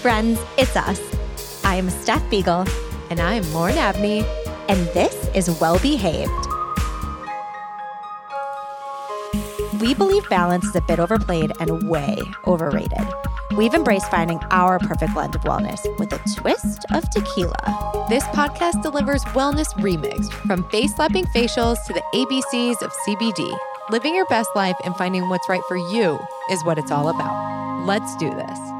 friends, it's us. I am Steph Beagle, And I'm Lauren Abney. and this is Well Behaved. We believe balance is a bit overplayed and way overrated. We've embraced finding our perfect blend of wellness with a twist of tequila. This podcast delivers wellness remixed from face slapping facials to the ABCs of CBD. Living your best life and finding what's right for you is what it's all about. Let's do this.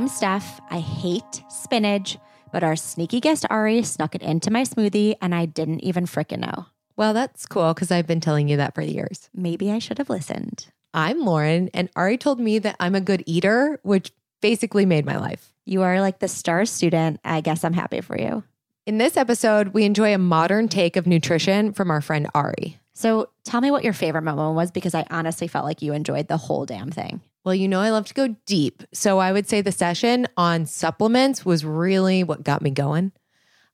I'm Steph. I hate spinach, but our sneaky guest Ari snuck it into my smoothie and I didn't even frickin' know. Well, that's cool because I've been telling you that for years. Maybe I should have listened. I'm Lauren, and Ari told me that I'm a good eater, which basically made my life. You are like the star student. I guess I'm happy for you. In this episode, we enjoy a modern take of nutrition from our friend Ari. So tell me what your favorite moment was because I honestly felt like you enjoyed the whole damn thing. Well, you know, I love to go deep. So I would say the session on supplements was really what got me going.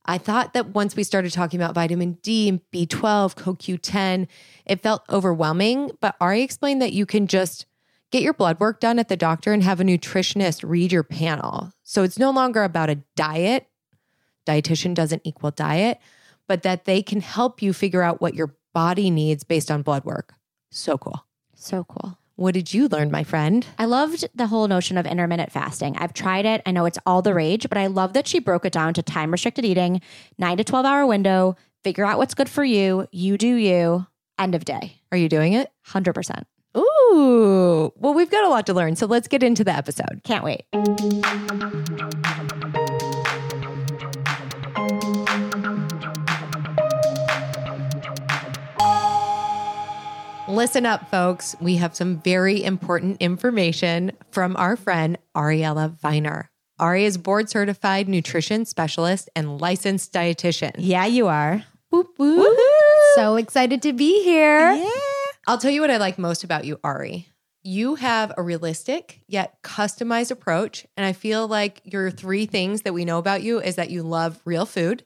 I thought that once we started talking about vitamin D and B12, CoQ10, it felt overwhelming. But Ari explained that you can just get your blood work done at the doctor and have a nutritionist read your panel. So it's no longer about a diet. Dietitian doesn't equal diet, but that they can help you figure out what your body needs based on blood work. So cool. So cool. What did you learn, my friend? I loved the whole notion of intermittent fasting. I've tried it. I know it's all the rage, but I love that she broke it down to time restricted eating, nine to 12 hour window, figure out what's good for you. You do you. End of day. Are you doing it? 100%. Ooh, well, we've got a lot to learn. So let's get into the episode. Can't wait. Listen up, folks. We have some very important information from our friend Ariella Viner. Ari is board certified nutrition specialist and licensed dietitian. Yeah, you are. Whoop, whoop. So excited to be here. Yeah. I'll tell you what I like most about you, Ari. You have a realistic yet customized approach. And I feel like your three things that we know about you is that you love real food,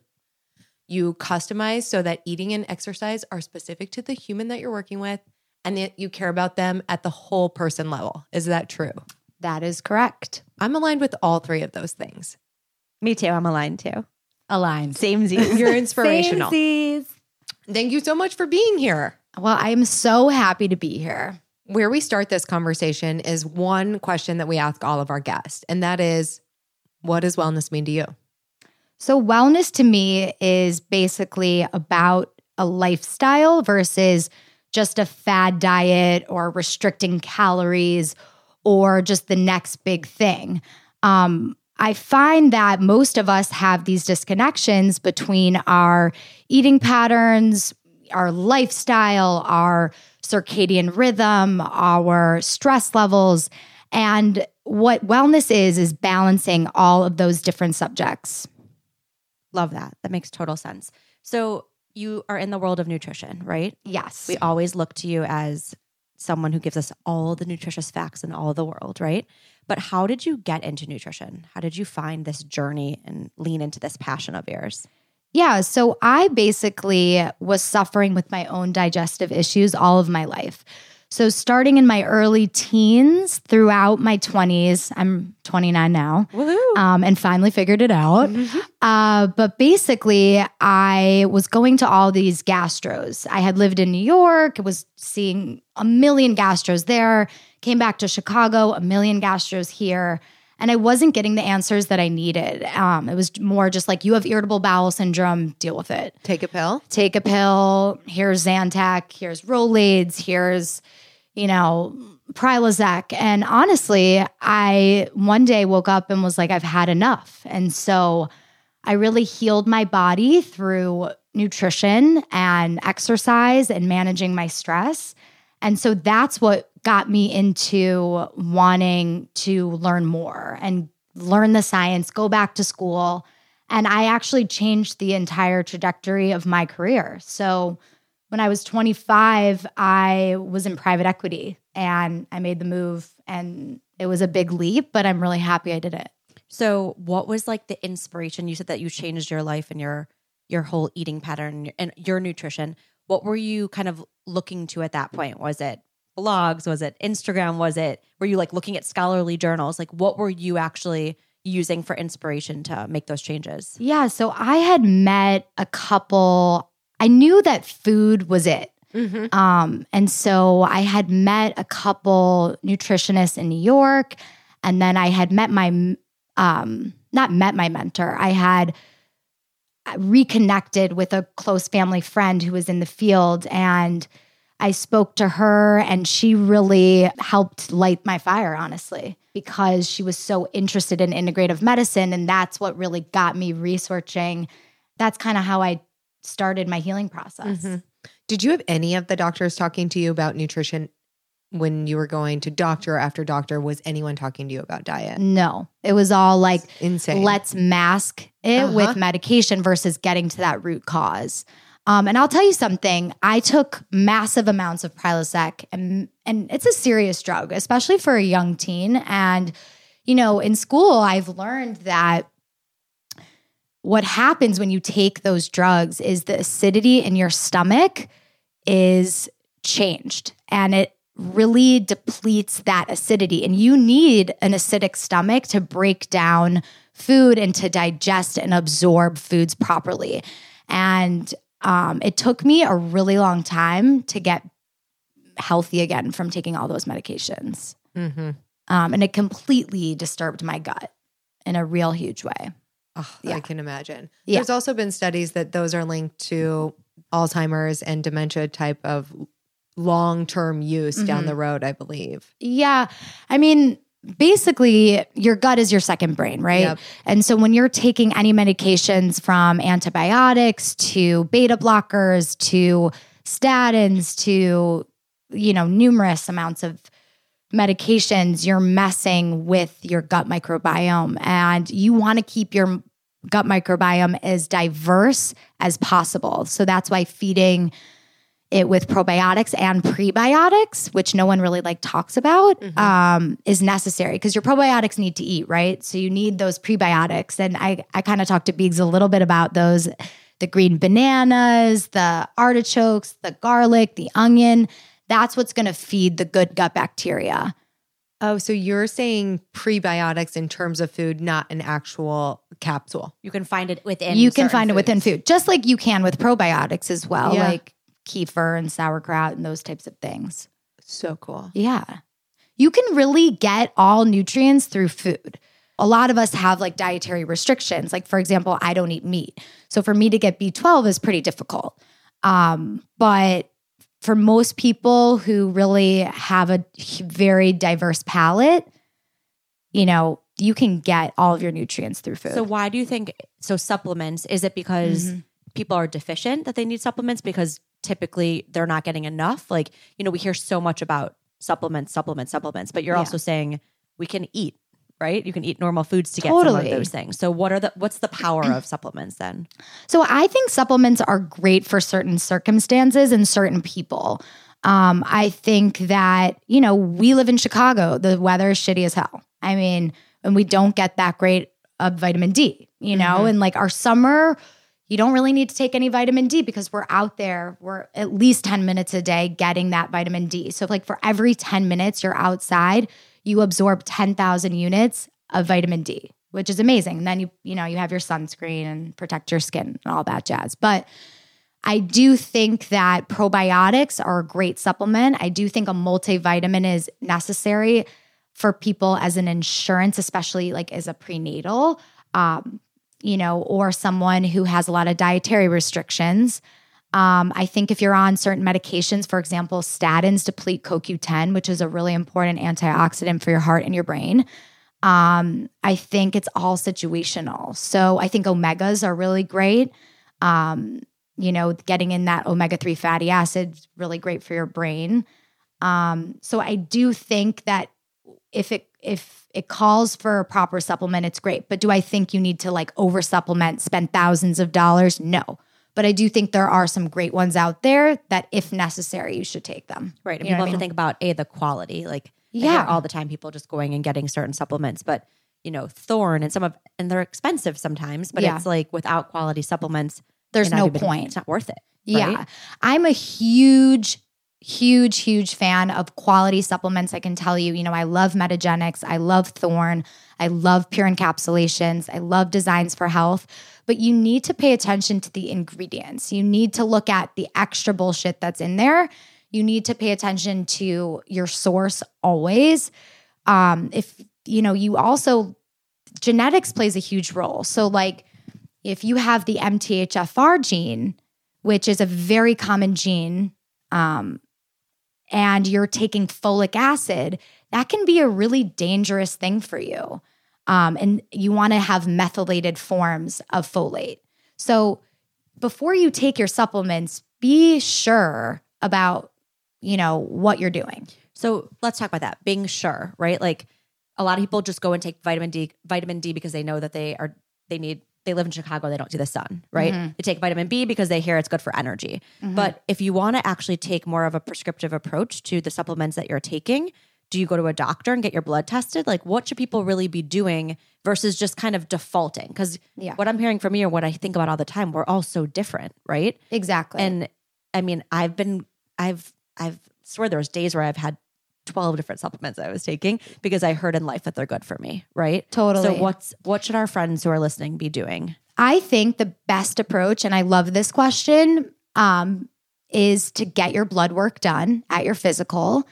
you customize so that eating and exercise are specific to the human that you're working with, and that you care about them at the whole person level. Is that true? That is correct. I'm aligned with all three of those things. Me too. I'm aligned too. Aligned. Same You're inspirational. Samesies. Thank you so much for being here. Well, I am so happy to be here. Where we start this conversation is one question that we ask all of our guests, and that is what does wellness mean to you? So, wellness to me is basically about a lifestyle versus just a fad diet or restricting calories or just the next big thing. Um, I find that most of us have these disconnections between our eating patterns, our lifestyle, our circadian rhythm, our stress levels. And what wellness is, is balancing all of those different subjects. Love that. That makes total sense. So you are in the world of nutrition, right? Yes. We always look to you as someone who gives us all the nutritious facts in all the world, right? But how did you get into nutrition? How did you find this journey and lean into this passion of yours? Yeah. So I basically was suffering with my own digestive issues all of my life. So, starting in my early teens throughout my 20s, I'm 29 now, um, and finally figured it out. Uh, but basically, I was going to all these gastros. I had lived in New York, was seeing a million gastros there, came back to Chicago, a million gastros here. And I wasn't getting the answers that I needed. Um, it was more just like, you have irritable bowel syndrome, deal with it Take a pill. take a pill. Here's Zantac. Here's Rolaids. Here's, you know, Prilosec. And honestly, I one day woke up and was like, I've had enough. And so I really healed my body through nutrition and exercise and managing my stress. And so that's what got me into wanting to learn more and learn the science, go back to school. And I actually changed the entire trajectory of my career. So when I was 25, I was in private equity and I made the move and it was a big leap, but I'm really happy I did it. So, what was like the inspiration? You said that you changed your life and your your whole eating pattern and your nutrition. What were you kind of looking to at that point? Was it blogs? Was it Instagram? Was it, were you like looking at scholarly journals? Like, what were you actually using for inspiration to make those changes? Yeah. So I had met a couple, I knew that food was it. Mm-hmm. Um, and so I had met a couple nutritionists in New York, and then I had met my, um, not met my mentor. I had reconnected with a close family friend who was in the field, and I spoke to her, and she really helped light my fire, honestly, because she was so interested in integrative medicine, and that's what really got me researching. That's kind of how I started my healing process. Mhm. Did you have any of the doctors talking to you about nutrition when you were going to doctor after doctor? Was anyone talking to you about diet? No, it was all like, Insane. let's mask it Uh-huh. with medication versus getting to that root cause. Um, and I'll tell you something. I took massive amounts of Prilosec, and and it's a serious drug, especially for a young teen. And you know, in school, I've learned that what happens when you take those drugs is the acidity in your stomach is changed, and it really depletes that acidity. And you need an acidic stomach to break down food and to digest and absorb foods properly. And um, it took me a really long time to get healthy again from taking all those medications. Mm-hmm. Um, and it completely disturbed my gut in a real huge way. Oh, Yeah. I can imagine. Yeah. There's also been studies that those are linked to Alzheimer's and dementia type of long term use down Mhm. the road, I believe. Yeah. I mean, basically, your gut is your second brain, right? Yep. And so when you're taking any medications from antibiotics to beta blockers to statins to, you know, numerous amounts of medications, you're messing with your gut microbiome. And you want to keep your gut microbiome as diverse as possible. So that's why feeding it with probiotics and prebiotics, which no one really like talks about, Mhm. um, is necessary because your probiotics need to eat, right? So you need those prebiotics. And I, I kind of talked to Biggs a little bit about those the green bananas, the artichokes, the garlic, the onion. That's what's going to feed the good gut bacteria. Oh, so you're saying prebiotics in terms of food, not an actual capsule. You can find it within. you can certain find it within food, just like you can with probiotics as well, Yeah. like kefir and sauerkraut and those types of things. So cool. Yeah. You can really get all nutrients through food. A lot of us have like dietary restrictions. Like, for example, I don't eat meat. So for me to get B12 is pretty difficult. Um, but for most people who really have a very diverse palate, you know, you can get all of your nutrients through food. So why do you think so supplements? Is it because Mhm. people are deficient that they need supplements because typically they're not getting enough? Like, you know, we hear so much about supplements, supplements, supplements, but you're Yeah. also saying we can eat, right? You can eat normal foods to get some of those things. So what are the what's the power of supplements then? So I think supplements are great for certain circumstances and certain people. Um, I think that, you know, we live in Chicago. The weather is shitty as hell. I mean, and we don't get that great of vitamin D, you know, Mhm. and like our summer, you don't really need to take any vitamin D because we're out there. We're at least 10 minutes a day getting that vitamin D. So, like, for every 10 minutes you're outside, you absorb 10,000 units of vitamin D, which is amazing. And then you, you know, you have your sunscreen and protect your skin and all that jazz. But I do think that probiotics are a great supplement. I do think a multivitamin is necessary for people as an insurance, especially like as a prenatal, um, you know, or someone who has a lot of dietary restrictions. Um, I think if you're on certain medications, for example, statins deplete CoQ10, which is a really important antioxidant for your heart and your brain. Um, I think it's all situational. So I think omegas are really great. Um, you know, getting in that omega 3 fatty acids really great for your brain. Um, so I do think that if it if it calls for a proper supplement, it's great. But do I think you need to like over supplement, spend thousands of dollars? No. But I do think there are some great ones out there that, if necessary, you should take them. Right. And You people what I have to think about a the quality. Like I hear Yeah. all the time people just going and getting certain supplements, but you know, Thorne and some of and they're expensive sometimes, but Yeah. it's like without quality supplements, There's no even- point. It's not worth it. Yeah. I'm a huge huge, huge fan of quality supplements. I can tell you, you know, I love Metagenics, I love Thorne, I love Pure Encapsulations, I love Designs for Health. But you need to pay attention to the ingredients. You need to look at the extra bullshit that's in there. You need to pay attention to your source always. Um, if you know, you also genetics plays a huge role. So, like, if you have the MTHFR gene, which is a very common gene, um, and you're taking folic acid, that can be a really dangerous thing for you. Um, and you want to have methylated forms of folate. So, before you take your supplements, be sure about you know what you're doing. So let's talk about that. Being sure, right? Like a lot of people just go and take vitamin D, vitamin D because they know that they are they need they live in Chicago, they don't see the sun, right? Mm-hmm. They take vitamin B because they hear it's good for energy. But if you want to actually take more of a prescriptive approach to the supplements that you're taking, do you go to a doctor and get your blood tested? Like what should people really be doing versus just kind of defaulting? Because Yeah. what I'm hearing from you and what I think about all the time, we're all so different, right? Exactly. And I mean, I've been, I've, I've swear there was days where I've had 12 different supplements I was taking because I heard in life that they're good for me. Right. Totally. So what's, what should our friends who are listening be doing? I think the best approach, and I love this question, um, is to get your blood work done at your physical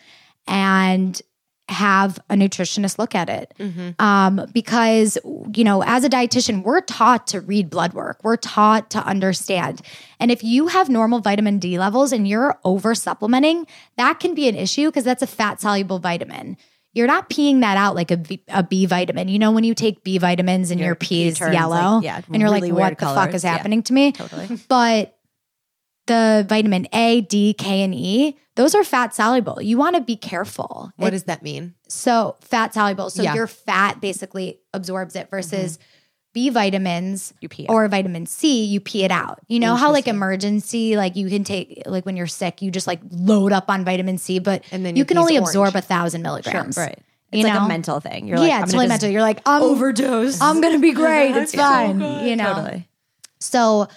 and have a nutritionist look at it. Um, because, you know, as a dietitian, we're taught to read blood work, we're taught to understand. And if you have normal vitamin D levels and you're over supplementing, that can be an issue because that's a fat soluble vitamin. You're not peeing that out like a B, a B vitamin. You know, when you take B vitamins and your, pee is yellow, like, yeah, and you're really like, what the fuck colors. is Yeah. happening to me? Totally. But the vitamin A, D, K, and E, those are fat soluble. You want to be careful. What It- does that mean? so fat soluble. So Yeah. your fat basically absorbs it versus mm-hmm. B vitamins You or vitamin C, you pee it out. You know how like emergency, like you can take like when you're sick, you just like load up on vitamin C, but And then you can only orange. absorb a thousand milligrams. Right. You It's like know? a mental thing. You're like, yeah, I'm it's really mental. You're like, I'm overdose. I'm gonna be great. It's fine. you know. Totally. So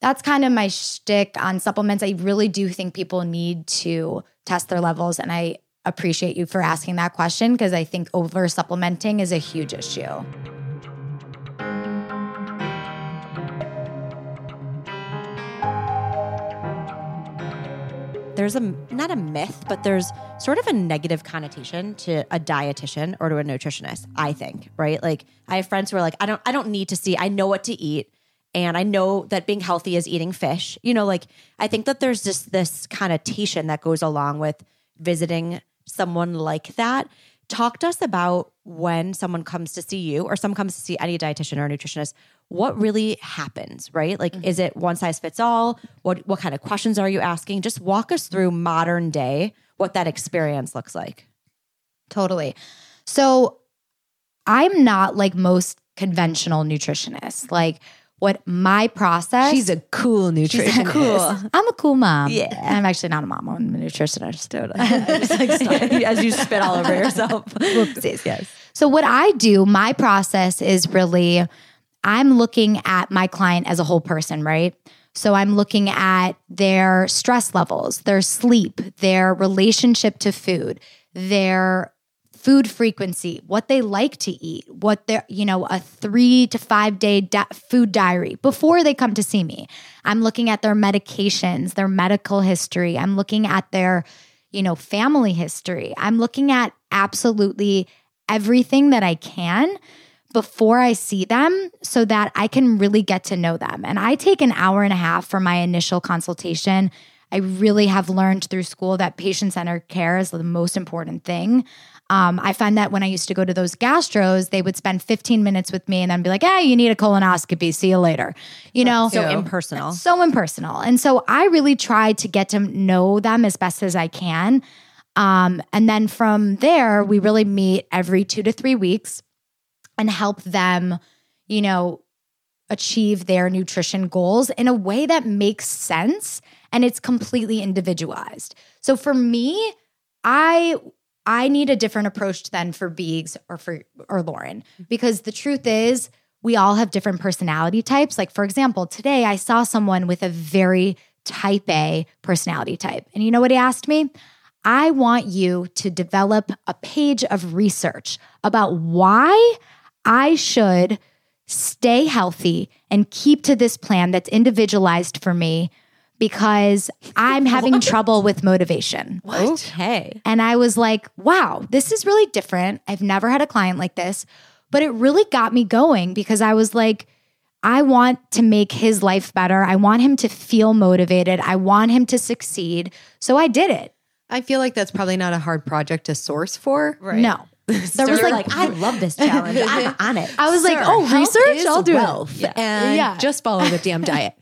that's kind of my shtick on supplements. I really do think people need to test their levels, and I appreciate you for asking that question because I think over supplementing is a huge issue. there's a not a myth, but there's sort of a negative connotation to a dietitian or to a nutritionist. I think, right? Like I have friends who are like, I don't, I don't need to see. I know what to eat, and I know that being healthy is eating fish. You know, like I think that there's just this connotation that goes along with visiting someone like that. Talk to us about when someone comes to see you or someone comes to see any dietitian or nutritionist, what really happens, right? Like, mm-hmm. is it one size fits all? What what kind of questions are you asking? Just walk us through modern day what that experience looks like. Totally. So I'm not like most conventional nutritionists. Like what my process She's a cool nutritionist. Cool, I'm a cool mom. Yeah. I'm actually not a mom. I'm a nutritionist. As you spit all over yourself. Whoopsies. Yes. So what I do, my process is really I'm looking at my client as a whole person, right? So I'm looking at their stress levels, their sleep, their relationship to food, their food frequency, what they like to eat, what their, you know, a 3 to 5 day di- food diary before they come to see me. I'm looking at their medications, their medical history. I'm looking at their, you know, family history. I'm looking at absolutely everything that I can before I see them so that I can really get to know them. And I take an hour and a half for my initial consultation. I really have learned through school that patient centered care is the most important thing. Um, I find that when I used to go to those gastros, they would spend 15 minutes with me and then be like, hey, you need a colonoscopy. See you later. You know? So impersonal. so impersonal. And so I really try to get to know them as best as I can. Um, and then from there, we really meet every two to three weeks and help them, you know, achieve their nutrition goals in a way that makes sense and it's completely individualized. So for me, I I need a different approach than for Beegs or for or Lauren mm-hmm. because the truth is we all have different personality types. Like for example, today I saw someone with a very type A personality type. And you know what he asked me? I want you to develop a page of research about why I should stay healthy and keep to this plan that's individualized for me because I'm having trouble with motivation. Okay. And I was like, wow, this is really different. I've never had a client like this, but it really got me going because I was like, I want to make his life better. I want him to feel motivated. I want him to succeed. So I did it. I feel like that's probably not a hard project to source for. Right. No. There was like, I love this challenge. I'm on it. I was like, oh, research? I'll do wealth, it. And Yeah. just follow the damn diet.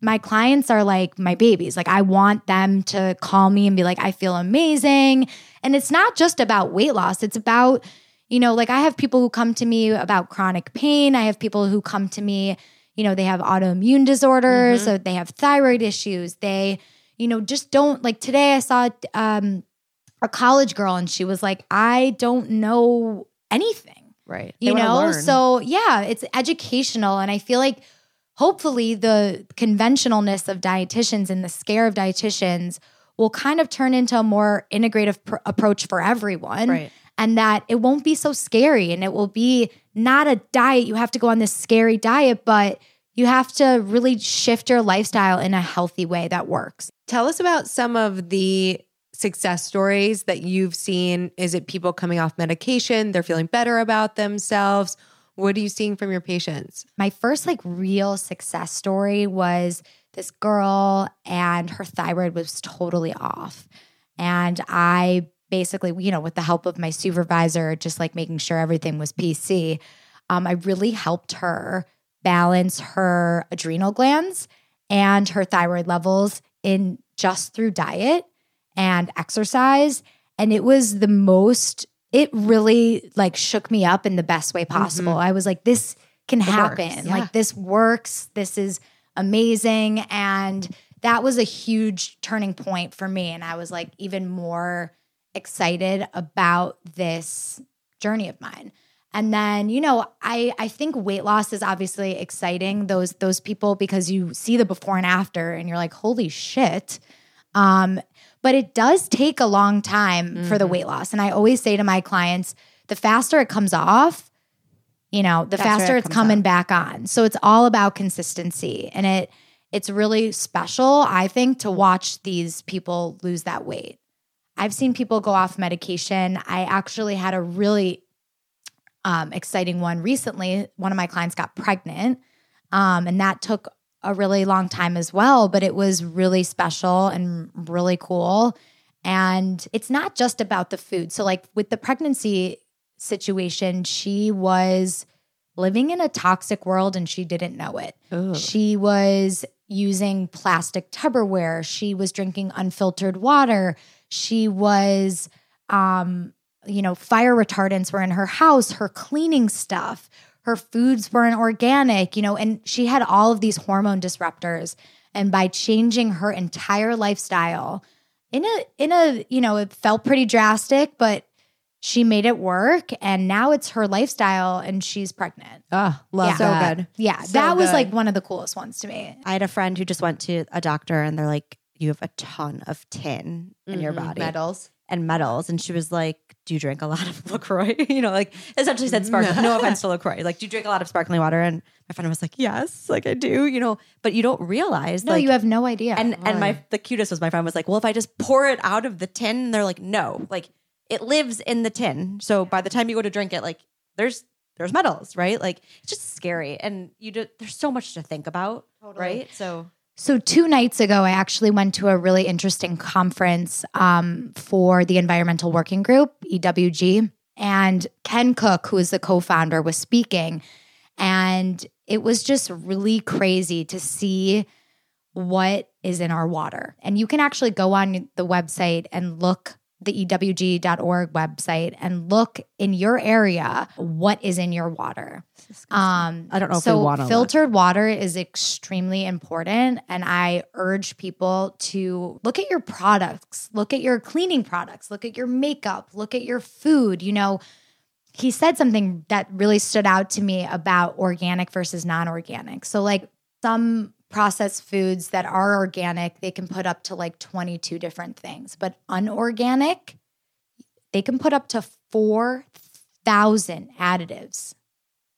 My clients are like my babies. Like I want them to call me and be like, I feel amazing. And it's not just about weight loss. It's about, you know, like I have people who come to me about chronic pain. I have people who come to me, you know, they have autoimmune disorders, or they have thyroid issues. They, you know, just don't like today I saw um a college girl and she was like, I don't know anything right. you know so yeah it's educational and i feel like hopefully the conventionalness of dietitians and the scare of dietitians will kind of turn into a more integrative pr- approach for everyone Right. and that it won't be so scary and it will be not a diet you have to go on this scary diet but you have to really shift your lifestyle in a healthy way that works Tell us about some of the success stories that you've seen. Is it people coming off medication? They're feeling better about themselves. What are you seeing from your patients? my first like real success story was this girl and her thyroid was totally off and i basically you know with the help of my supervisor just like making sure everything was pc um, i really helped her balance her adrenal glands and her thyroid levels in just through diet and exercise and it was the most it really like shook me up in the best way possible. I was like this can happen. yeah. like this works. This is amazing. And that was a huge turning point for me. And i was like even more excited about this journey of mine. And then you know i i think weight loss is obviously exciting those those people because you see the before and after and you're like holy shit. Um but it does take a long time for the weight loss. And i always say to my clients the faster it comes off you know the Faster faster it it's coming back on. So it's all about consistency. And it it's really special i think to watch these people lose that weight. I've seen people go off medication. I actually had a really um, exciting one recently. One of my clients got pregnant um, and that took a really long time as well but it was really special and really cool and it's not just about the food so like with the pregnancy situation she was living in a toxic world and she didn't know it she was using plastic Tupperware. She was drinking unfiltered water. She was, um, you know, fire retardants were in her house, her cleaning stuff, her foods weren't organic, you know, and she had all of these hormone disruptors. And by changing her entire lifestyle in a, in a, you know, it felt pretty drastic, but she made it work. And now it's her lifestyle and she's pregnant. Oh, love Yeah. So that. good. Yeah, So that was good. like one of the coolest ones to me. I had a friend who just went to a doctor and they're like, you have a ton of tin in your Mhm. body Metals. And metals. And she was like, do you drink a lot of LaCroix? you know, like essentially said sparkling. no offense to LaCroix. Like, do you drink a lot of sparkling water? And my friend was like, yes, like I do, you know, but you don't realize. No, like, you have no idea. and and my the cutest was my friend was like, well, if I just pour it out of the tin, and they're like, no, like it lives in the tin. So by the time you go to drink it, like there's there's metals, right? Like it's just scary, and you do, there's so much to think about, right? So So two nights ago, I actually went to a really interesting conference um, for the Environmental Working Group (EWG), and Ken Cook, who is the co-founder, was speaking, and it was just really crazy to see what is in our water. And you can actually go on the website and look the ewg.org website and look in your area what is in your water. Um, I don't know so we wanna look. filtered water is extremely important, and I urge people to look at your products, look at your cleaning products, look at your makeup, look at your food. You know, he said something that really stood out to me about organic versus non-organic. So, like some processed foods that are organic, they can put up to like 22 different things, but unorganic, they can put up to 4,000 additives.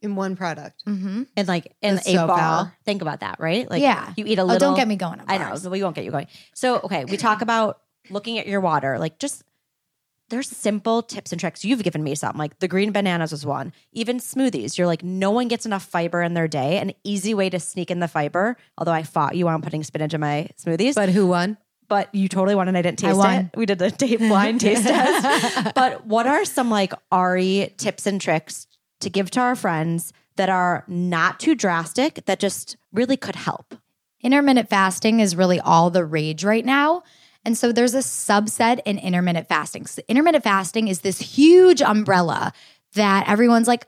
in one product. Mm-hmm. And like in That's a so bar. foul. Think about that, right? Like Yeah. you eat a Oh, little. don't get me going. on I know. bars. So we won't get you going. So okay, we talk about looking at your water. Like just there's simple tips and tricks. You've given me some. Like the green bananas was one. Even smoothies. You're like, no one gets enough fiber in their day. An easy way to sneak in the fiber. Although I fought you on putting spinach in my smoothies. But who won? but you totally won and I didn't I taste won. it. We did the date blind taste test. But what are some like Ari tips and tricks to give to our friends that are not too drastic that just really could help? intermittent fasting is really all the rage right now. And so there's a subset in intermittent fasting. So intermittent fasting is this huge umbrella that everyone's like,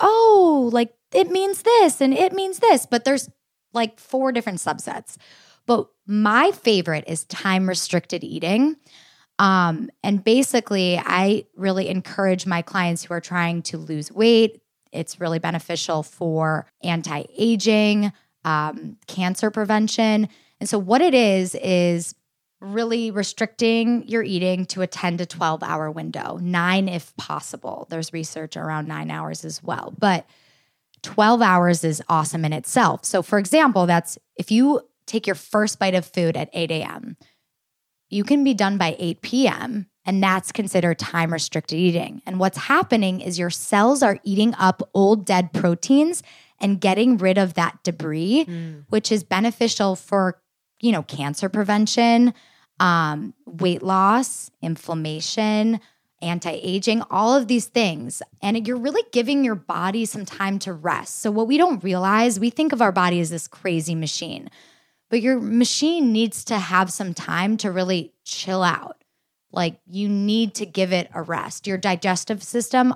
oh, like it means this and it means this. But there's like four different subsets. But my favorite is time restricted eating. Um, and basically, I really encourage my clients who are trying to lose weight. It's really beneficial for anti aging, um, cancer prevention. And so, what it is, is really restricting your eating to a 10 to 12 hour window, nine if possible. There's research around nine hours as well. But 12 hours is awesome in itself. So, for example, that's if you take your first bite of food at 8 a.m., you can be done by 8 p.m., and that's considered time restricted eating. And what's happening is your cells are eating up old dead proteins and getting rid of that debris, mm. which is beneficial for, you know, cancer prevention, um, weight loss, inflammation, anti aging, all of these things. And you're really giving your body some time to rest. So, what we don't realize, we think of our body as this crazy machine, but your machine needs to have some time to really chill out. Like, you need to give it a rest. Your digestive system,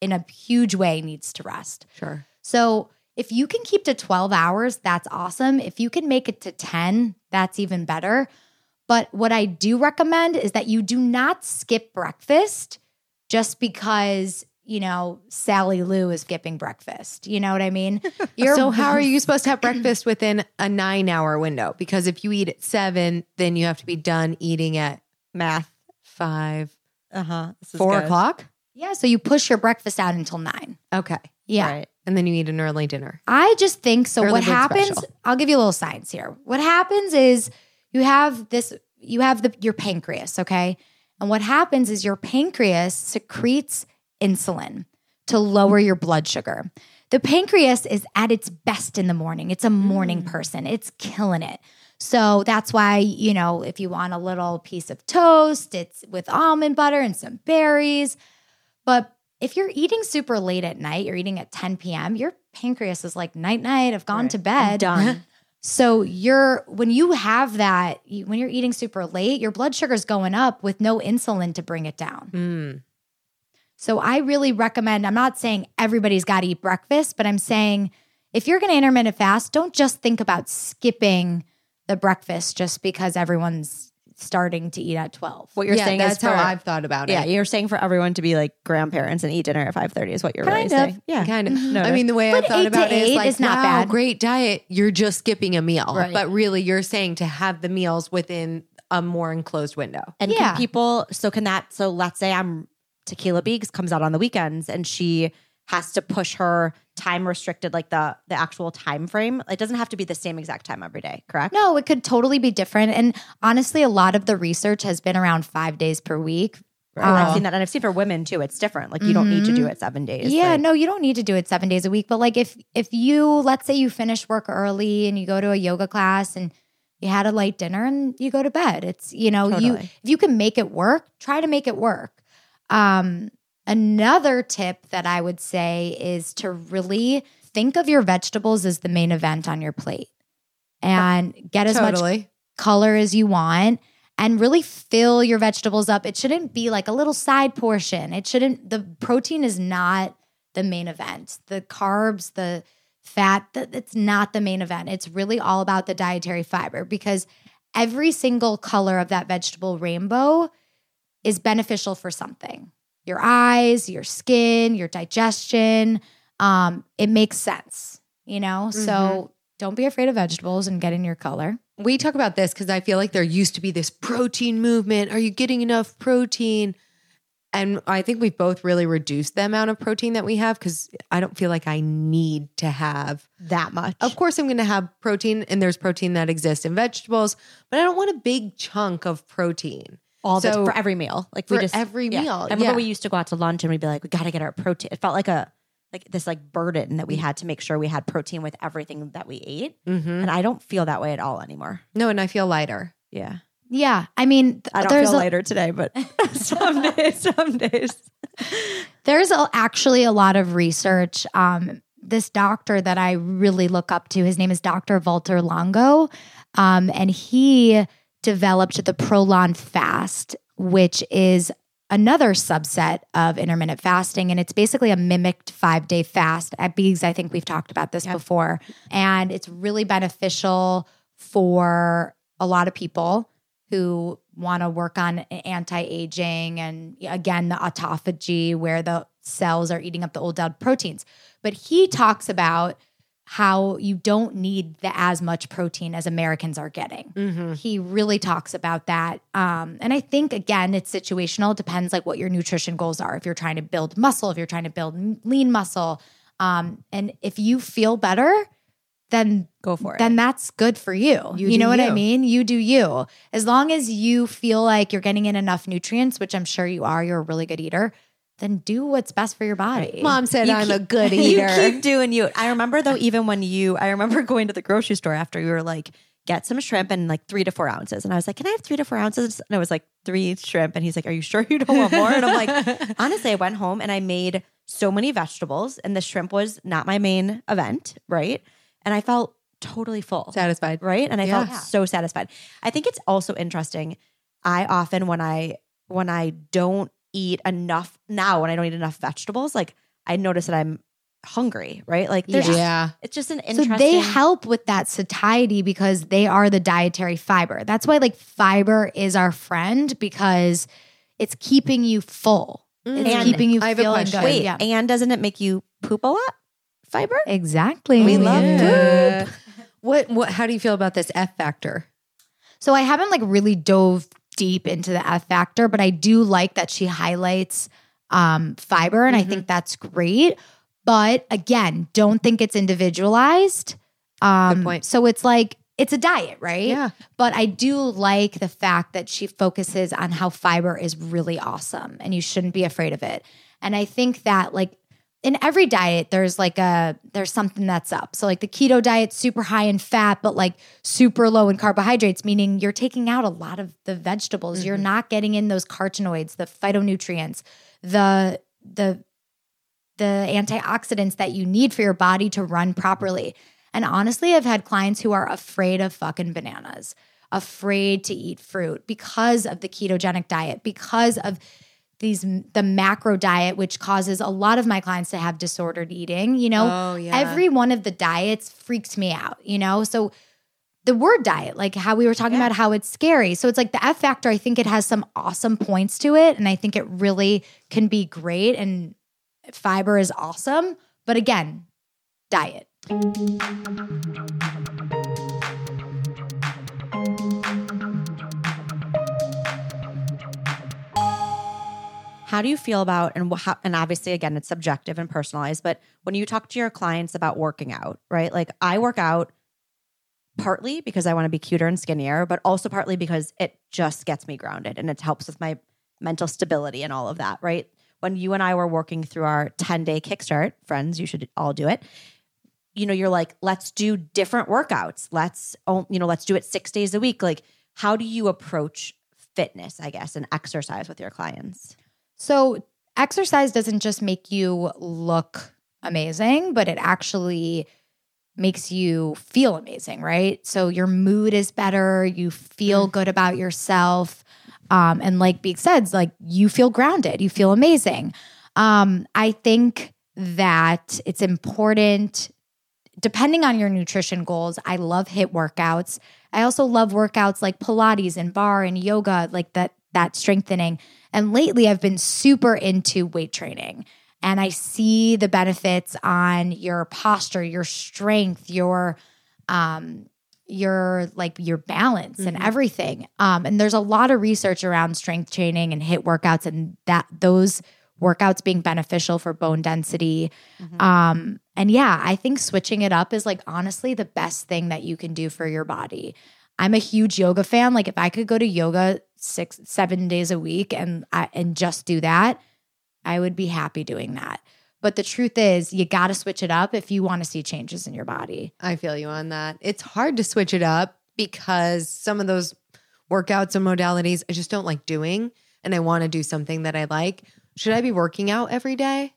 in a huge way, needs to rest. Sure. So if you can keep to 12 hours, that's awesome. If you can make it to 10, that's even better. But what I do recommend is that you do not skip breakfast just because, you know, Sally Lou is skipping breakfast. You know what I mean? You're so how are you supposed to have breakfast within a nine hour window? Because if you eat at seven, then you have to be done eating at Math. five, Uh huh. four o'clock. Yeah, so you push your breakfast out until 9. Okay. Yeah. Right. And then you eat an early dinner. I just think so. Early what happens? special. I'll give you a little science here. What happens is you have this. You have the your pancreas, okay, and what happens is your pancreas secretes insulin to lower your blood sugar. The pancreas is at its best in the morning. It's a morning mm. person. It's killing it. So that's why, you know, if you want a little piece of toast, it's with almond butter and some berries. But if you're eating super late at night, you're eating at 10 p.m., your pancreas is like, night, night, I've gone to bed. Done. So you're, when you have that, you, when you're eating super late, your blood sugar's going up with no insulin to bring it down. Mm. So I really recommend, I'm not saying everybody's got to eat breakfast, but I'm saying if you're going to intermittent fast, don't just think about skipping the breakfast just because everyone's starting to eat at 12. What you're yeah, saying that's is for, how I've thought about Yeah, it. Yeah, you're saying for everyone to be like grandparents and eat dinner at 5:30 is what you're Kind really of. saying. Yeah. Kind of. No, I mean, the way But I've thought about it is like, is not wow, bad. great diet. You're just skipping a meal. Right. But really, you're saying to have the meals within a more enclosed window. And Yeah. can people so can that so let's say I'm Tequila Beaks comes out on the weekends and she has to push her time restricted like the the actual time frame. It doesn't have to be the same exact time every day, correct? No, it could totally be different. And honestly, a lot of the research has been around five days per week. Right. I've seen that and I've seen for women too. It's different. Like you don't need to do it seven days. Yeah, Like, no, you don't need to do it seven days a week. But like if if you let's say you finish work early and you go to a yoga class and you had a light dinner and you go to bed. It's you know, you if you can make it work, try to make it work. Um another tip that I would say is to really think of your vegetables as the main event on your plate. And get as much color as you want and really fill your vegetables up. It shouldn't be like a little side portion. It shouldn't, the protein is not the main event. The carbs, the fat, that it's not the main event. It's really all about the dietary fiber because every single color of that vegetable rainbow is beneficial for something. Your eyes, your skin, your digestion. Um, it makes sense, you know? So don't be afraid of vegetables and get in your color. We talk about this because I feel like there used to be this protein movement. Are you getting enough protein? And I think we've both really reduced the amount of protein that we have because I don't feel like I need to have that much. Of course, I'm going to have protein, and there's protein that exists in vegetables, but I don't want a big chunk of protein. All the So- for every meal. Like For we just every yeah. meal, I remember yeah. we used to go out to lunch and we'd be like, we got to get our protein. It felt like a like this like burden that we had to make sure we had protein with everything that we ate. Mm-hmm. And I don't feel that way at all anymore. No, and I feel lighter. Yeah, Yeah, I mean, th- I don't feel a, later today, but some days, some days. There's a, actually a lot of research. Um, this doctor that I really look up to, his name is Dr. Walter Longo, um, and he developed the Prolon fast, which is another subset of intermittent fasting. And it's basically a mimicked five day fast at Bees. I think we've talked about this before. And it's really beneficial for a lot of people who want to work on anti-aging and again the autophagy where the cells are eating up the old dead proteins but he talks about how you don't need the as much protein as americans are getting Mm-hmm. he really talks about that um, and i think again it's situational it depends like what your nutrition goals are if you're trying to build muscle if you're trying to build lean muscle um, and if you feel better then Go for it. then that's good for you. You You, know what I mean? You do you. As long as you feel like you're getting in enough nutrients, which I'm sure you are, you're a really good eater, then do what's best for your body. Mom said You I'm a keep- good you eater. keep doing you. I remember though, even when you, I remember going to the grocery store after you were like, get some shrimp and like three to four ounces. And I was like, can I have three to four ounces? And it was like three shrimp. And he's like, are you sure you don't want more? And I'm like, honestly, I went home and I made so many vegetables and the shrimp was not my main event. Right. And I felt totally full Satisfied. right and i Yeah. felt so satisfied i think it's also interesting i often when i when i don't eat enough now when i don't eat enough vegetables like i notice that i'm hungry right like there's Yeah. Yeah. it's just an interesting so they help with that satiety because they are the dietary fiber. That's why like fiber is our friend because it's keeping you full. Mm. It's And- keeping you I have feeling question. good. wait yeah. and doesn't it make you poop a lot fiber Exactly. We love Yeah. What what how do you feel about this F factor? So I haven't like really dove deep into the F factor, but I do like that she highlights um, fiber, and I think that's great. But again, don't think it's individualized. Um, point. So it's like it's a diet, right? Yeah. But I do like the fact that she focuses on how fiber is really awesome, and you shouldn't be afraid of it. And I think that like in every diet there's like a there's something that's up. So like the keto diet super high in fat but like super low in carbohydrates meaning you're taking out a lot of the vegetables. You're mm-hmm. not getting in those carotenoids the phytonutrients the the the antioxidants that you need for your body to run properly. And honestly i've had clients who are afraid of fucking bananas afraid to eat fruit because of the ketogenic diet because of these the macro diet which causes a lot of my clients to have disordered eating you know? Oh, yeah. every one of the diets freaks me out you know? So the word diet like how we were talking about how it's scary. So it's like the f factor i think it has some awesome points to it and i think it really can be great and fiber is awesome. But again diet How do you feel about and how, and obviously again it's subjective and personalized, but when you talk to your clients about working out, right? Like I work out partly because I want to be cuter and skinnier, but also partly because it just gets me grounded and it helps with my mental stability and all of that, right? When you and I were working through our 10-day kickstart, friends, you should all do it. You know, you're like, let's do different workouts. Let's you know, let's do it 6 days a week. Like how do you approach fitness, I guess, and exercise with your clients? So, exercise doesn't just make you look amazing, but it actually makes you feel amazing, right? So, your mood is better, you feel good about yourself. Um, and like Beek said, like you feel grounded, you feel amazing. Um, I think that it's important depending on your nutrition goals, I love HIIT workouts. I also love workouts like Pilates and barre and yoga, like that that strengthening. And lately I've been super into weight training. And I see the benefits on your posture, your strength, your um, your like your balance and everything. Um, and there's a lot of research around strength training and HIIT workouts and that those workouts being beneficial for bone density. Um, and yeah, I think switching it up is like honestly the best thing that you can do for your body. I'm a huge yoga fan. Like if I could go to yoga six, seven days a week and I, and just do that, I would be happy doing that. But the truth is, you got to switch it up if you want to see changes in your body. I feel you on that. It's hard to switch it up because some of those workouts and modalities I just don't like doing. And I want to do something that I like. Should I be working out every day?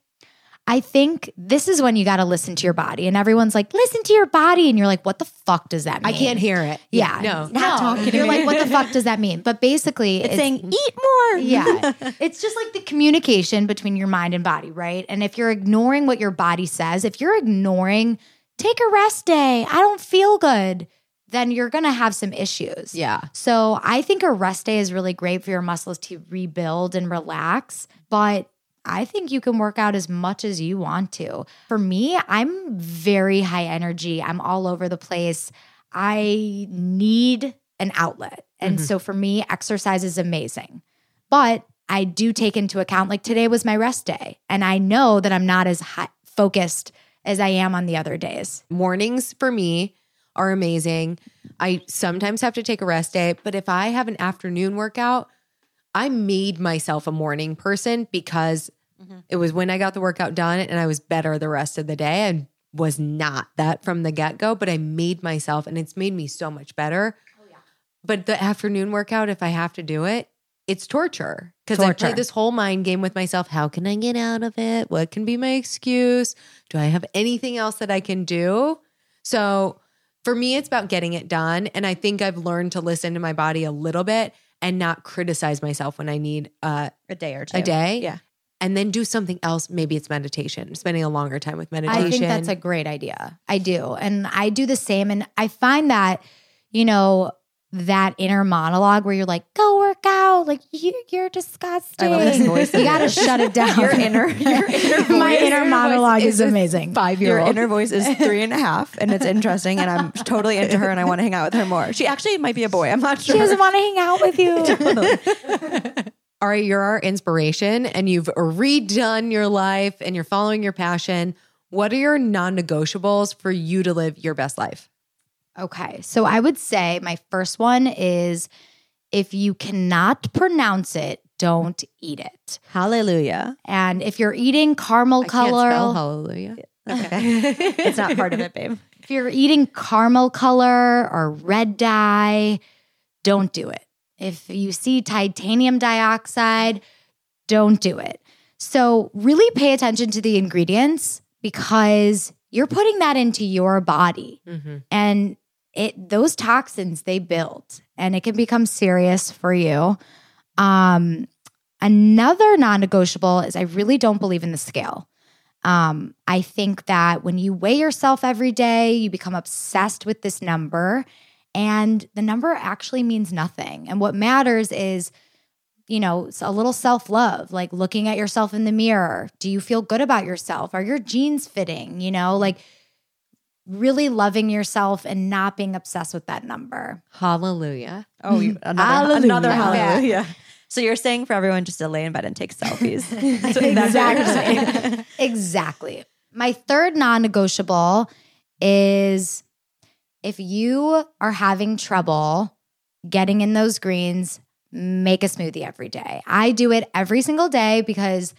I think this is when you got to listen to your body. And everyone's like, listen to your body. And you're like, what the fuck does that mean? I can't hear it. Yeah. No. Not talking to You're like, what the fuck does that mean? But basically, It's, saying eat more. yeah. It's just like the communication between your mind and body, right? And if you're ignoring what your body says, if you're ignoring, take a rest day, I don't feel good, then you're going to have some issues. Yeah. So I think a rest day is really great for your muscles to rebuild and relax. But I think you can work out as much as you want to. For me, I'm very high energy. I'm all over the place. I need an outlet. And mm-hmm. so for me, exercise is amazing. But I do take into account, like today was my rest day. And I know that I'm not as high, focused as I am on the other days. Mornings for me are amazing. I sometimes have to take a rest day, but if I have an afternoon workout, I made myself a morning person because it was when I got the workout done and I was better the rest of the day. I was not that from the get go, but I made myself and it's made me so much better. Oh, but the afternoon workout, if I have to do it, it's torture because I play this whole mind game with myself. How can I get out of it? What can be my excuse? Do I have anything else that I can do? So for me, it's about getting it done. And I think I've learned to listen to my body a little bit and not criticize myself when I need uh, A day or two. a day. Yeah. And then do something else. Maybe it's meditation, spending a longer time with meditation. I think that's a great idea. I do. And I do the same. And I find that, you know, that inner monologue where you're like, go work out. Like, you, you're disgusting. I love this voice You got to shut it down. Your inner, your inner My voice- inner monologue is amazing. five year old. Your inner voice is three and a half, and it's interesting, and I'm totally into her, and I want to hang out with her more. She actually might be a boy. I'm not sure. She doesn't want to hang out with you. All right, you're our inspiration and you've redone your life and you're following your passion. What are your non negotiables for you to live your best life? Okay. So I would say my first one is if you cannot pronounce it, don't eat it. Hallelujah. And if you're eating caramel I color, spell hallelujah. Okay. it's not part of it, babe. if you're eating caramel color or red dye, don't do it. If you see titanium dioxide, don't do it. So, really pay attention to the ingredients because you're putting that into your body Mhm. and it those toxins they build and it can become serious for you. Um another non-negotiable is I really don't believe in the scale. Um, I think that when you weigh yourself every day, you become obsessed with this number, and the number actually means nothing. And what matters is, you know, a little self love, like looking at yourself in the mirror. Do you feel good about yourself? Are your jeans fitting? You know, like really loving yourself and not being obsessed with that number. Hallelujah. Oh, you, another Hallelujah. another hallelujah. So you're saying for everyone just to lay in bed and take selfies. So that's what you're saying. exactly. exactly. My third non negotiable is if you are having trouble getting in those greens, make a smoothie every day. I do it every single day because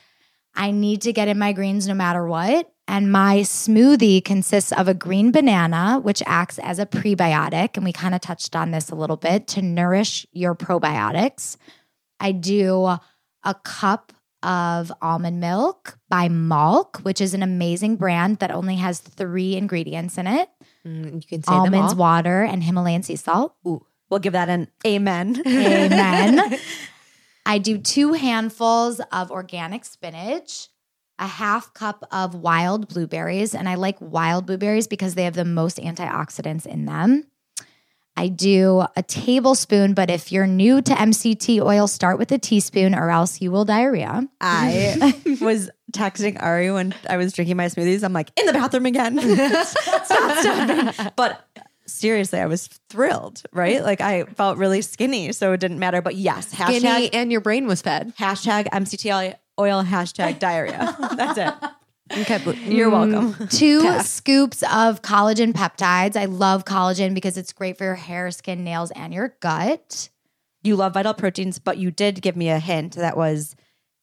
I need to get in my greens no matter what. And my smoothie consists of a green banana, which acts as a prebiotic. And we kind of touched on this a little bit to nourish your probiotics. I do a cup of almond milk by Malk, which is an amazing brand that only has three ingredients in it Mm, you can say almonds, water, and Himalayan sea salt. We'll give that an amen. Amen. I do two handfuls of organic spinach, a half cup of wild blueberries, and I like wild blueberries because they have the most antioxidants in them. I do a tablespoon, but if you're new to MCT oil, start with a teaspoon or else you will diarrhea. I was texting Ari when I was drinking my smoothies. I'm like, in the bathroom again. stop, stop. But seriously, I was thrilled, right? Like I felt really skinny, so it didn't matter. But yes, Skinny hashtag and your brain was fed. hashtag MCT oil, hashtag diarrhea. That's it. Okay, mm, You're welcome. Two Pass. scoops of collagen peptides. I love collagen because it's great for your hair, skin, nails, and your gut. You love vital proteins, but you did give me a hint that was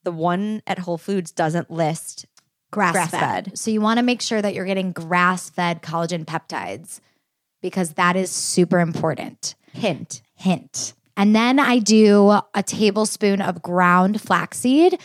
the one at Whole Foods doesn't list Grass, Grass fed. fed. So you want to make sure that you're getting grass fed collagen peptides because that is super important. hint. Hint. And then I do a tablespoon of ground flaxseed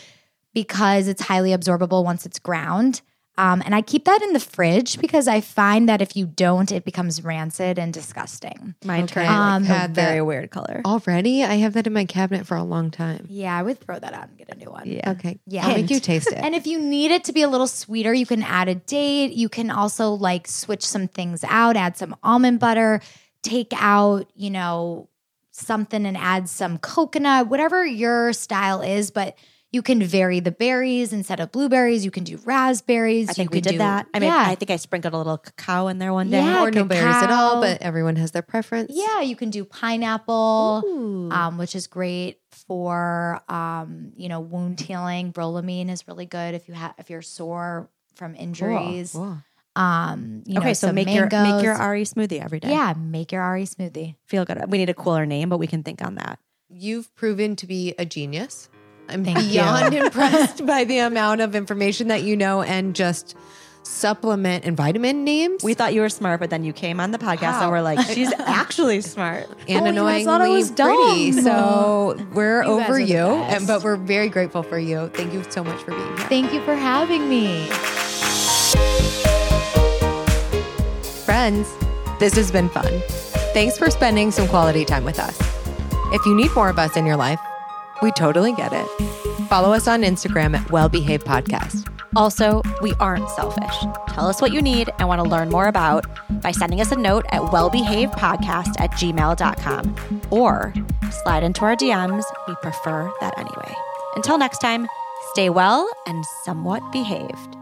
because it's highly absorbable once it's ground. Um, and I keep that in the fridge because I find that if you don't, it becomes rancid and disgusting. Mine Okay. turned Um, like, a very that- weird color. Already, I have that in my cabinet for a long time. Yeah, I would throw that out and get a new one. Yeah. Okay, Yeah. I'll make you taste it. And if you need it to be a little sweeter, you can add a date. You can also like switch some things out, add some almond butter, take out, you know, something and add some coconut, whatever your style is. But you can vary the berries instead of blueberries. You can do raspberries. I you think we did do- that. I mean, yeah. I think I sprinkled a little cacao in there one day. Yeah. or no berries at all, but everyone has their preference. yeah, you can do pineapple. Um, which is great for um, you know wound healing. Bromelain is really good if you have if you're sore from injuries. Whoa. Um, you okay, know, so some make your make your mangoes. RE smoothie every day. yeah, make your RE smoothie. feel good. We need a cooler name, but we can think on that. You've proven to be a genius. I'm Thank beyond impressed by the amount of information that you know and just supplement and vitamin names. We thought you were smart, but then you came on the podcast and we're like, she's actually smart. and Oh, annoyingly thought I was pretty. dumb. So we're You over you, and but we're very grateful for you. Thank you so much for being here. Thank you for having me. Friends, this has been fun. Thanks for spending some quality time with us. If you need more of us in your life, we totally get it. Follow us on Instagram at Well Behaved Podcast. Also, we aren't selfish. Tell us what you need and want to learn more about by sending us a note at wellbehavedpodcast at gmail.com or slide into our DMs. We prefer that anyway. Until next time, stay well and somewhat behaved.